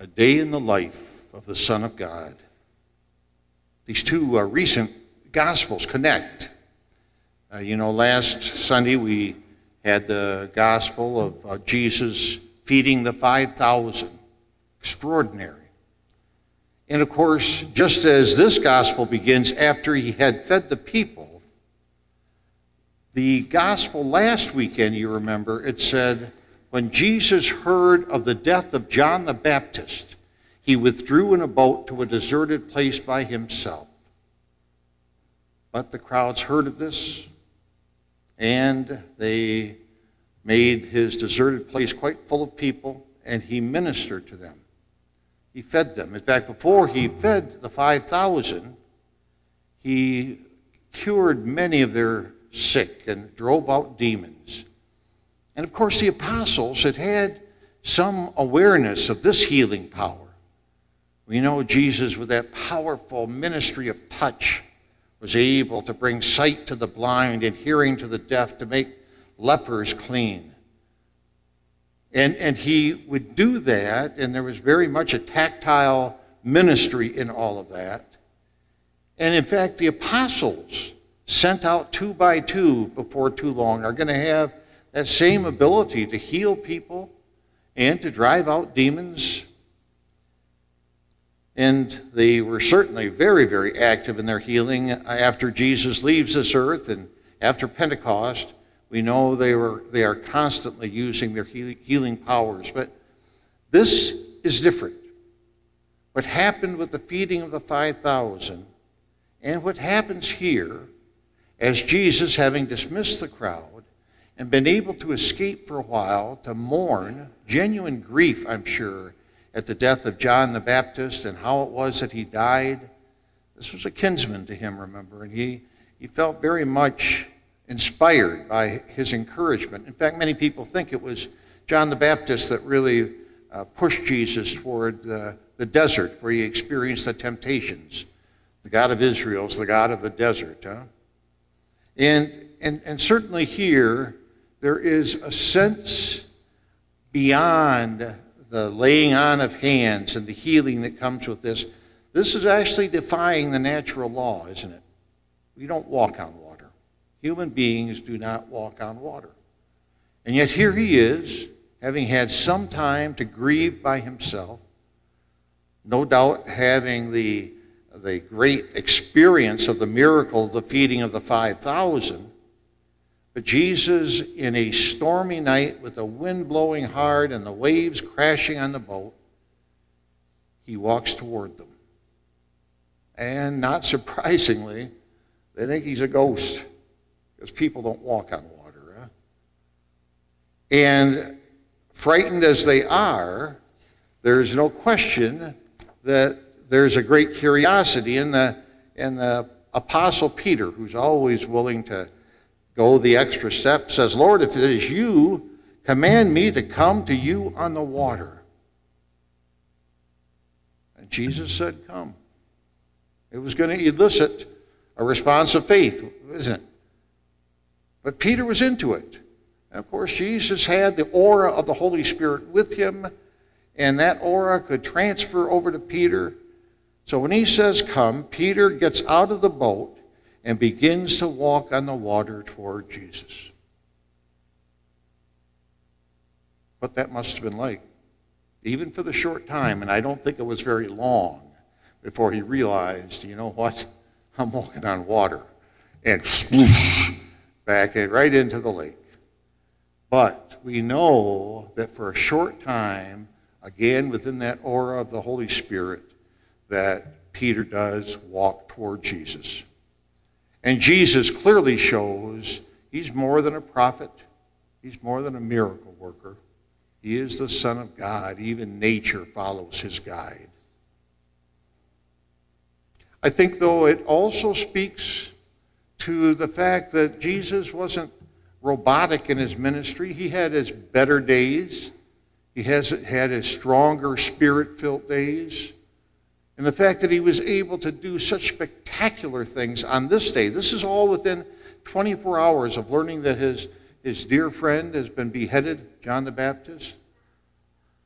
A Day in the Life of the Son of God. These two uh, recent Gospels connect. Uh, you know, last Sunday we had the Gospel of uh, Jesus feeding the 5,000. Extraordinary. And of course, just as this Gospel begins after he had fed the people, the Gospel last weekend, you remember, it said, when Jesus heard of the death of John the Baptist, he withdrew in a boat to a deserted place by himself. But the crowds heard of this, and they made his deserted place quite full of people, and he ministered to them. He fed them. In fact, before he fed the 5,000, he cured many of their sick and drove out demons. And of course, the apostles had had some awareness of this healing power. We know Jesus, with that powerful ministry of touch, was able to bring sight to the blind and hearing to the deaf, to make lepers clean. And, and he would do that, and there was very much a tactile ministry in all of that. And in fact, the apostles, sent out two by two before too long, are going to have that same ability to heal people and to drive out demons and they were certainly very, very active in their healing after Jesus leaves this earth and after Pentecost. We know they, were, they are constantly using their healing powers. But this is different. What happened with the feeding of the 5,000 and what happens here as Jesus, having dismissed the crowd and been able to escape for a while to mourn, genuine grief, I'm sure, at the death of John the Baptist and how it was that he died. This was a kinsman to him, remember, and he, he felt very much inspired by his encouragement. In fact, many people think it was John the Baptist that really uh, pushed Jesus toward the, the desert where he experienced the temptations. The God of Israel is the God of the desert. Huh? And, and, and certainly here, there is a sense beyond the laying on of hands and the healing that comes with this, this is actually defying the natural law, isn't it? We don't walk on water. Human beings do not walk on water. And yet here he is, having had some time to grieve by himself, no doubt having the, the great experience of the miracle of the feeding of the 5,000, but Jesus, in a stormy night with the wind blowing hard and the waves crashing on the boat, he walks toward them. And not surprisingly, they think he's a ghost because people don't walk on water. Huh? And frightened as they are, there's no question that there's a great curiosity in the, in the Apostle Peter, who's always willing to go the extra step, says, Lord, if it is you, command me to come to you on the water. And Jesus said, Come. It was going to elicit a response of faith, isn't it? But Peter was into it. And of course, Jesus had the aura of the Holy Spirit with him, and that aura could transfer over to Peter. So when he says, Come, Peter gets out of the boat and begins to walk on the water toward Jesus. What that must have been like, even for the short time, and I don't think it was very long before he realized, you know what? I'm walking on water. And sploosh, back right into the lake. But we know that for a short time, again within that aura of the Holy Spirit, that Peter does walk toward Jesus. And Jesus clearly shows he's more than a prophet, he's more than a miracle worker. He is the Son of God. Even nature follows his guide. I think, though, it also speaks to the fact that Jesus wasn't robotic in his ministry. He had his better days, he has had his stronger spirit filled days. And the fact that he was able to do such spectacular things on this day, this is all within 24 hours of learning that his, his dear friend has been beheaded, John the Baptist.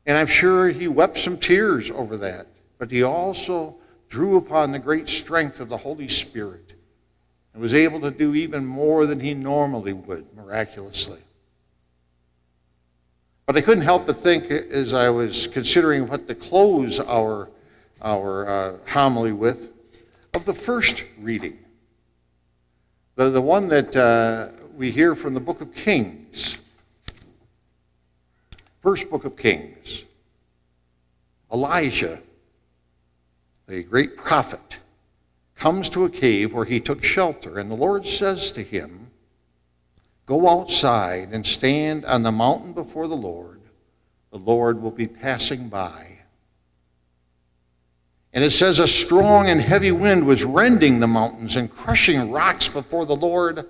And I'm sure he wept some tears over that. But he also drew upon the great strength of the Holy Spirit and was able to do even more than he normally would, miraculously. But I couldn't help but think as I was considering what to close our, our uh, homily with of the first reading, the, the one that uh, we hear from the book of Kings. First book of Kings. Elijah, the great prophet, comes to a cave where he took shelter, and the Lord says to him, Go outside and stand on the mountain before the Lord. The Lord will be passing by. And it says, A strong and heavy wind was rending the mountains and crushing rocks before the Lord,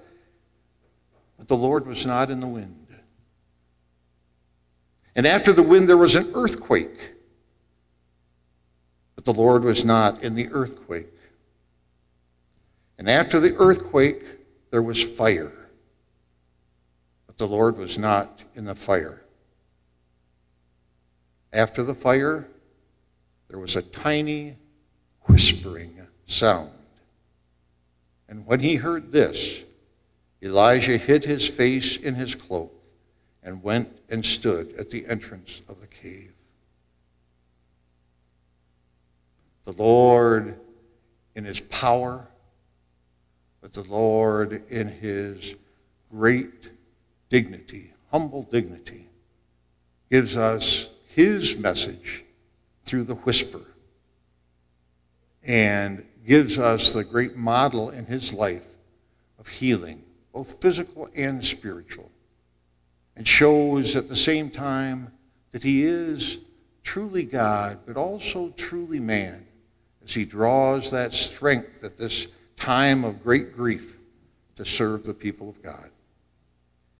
but the Lord was not in the wind. And after the wind, there was an earthquake, but the Lord was not in the earthquake. And after the earthquake, there was fire. But the Lord was not in the fire. After the fire, was a tiny whispering sound. And when he heard this, Elijah hid his face in his cloak and went and stood at the entrance of the cave. The Lord, in his power, but the Lord, in his great dignity, humble dignity, gives us his message through the whisper and gives us the great model in his life of healing, both physical and spiritual, and shows at the same time that he is truly God, but also truly man, as he draws that strength at this time of great grief to serve the people of God.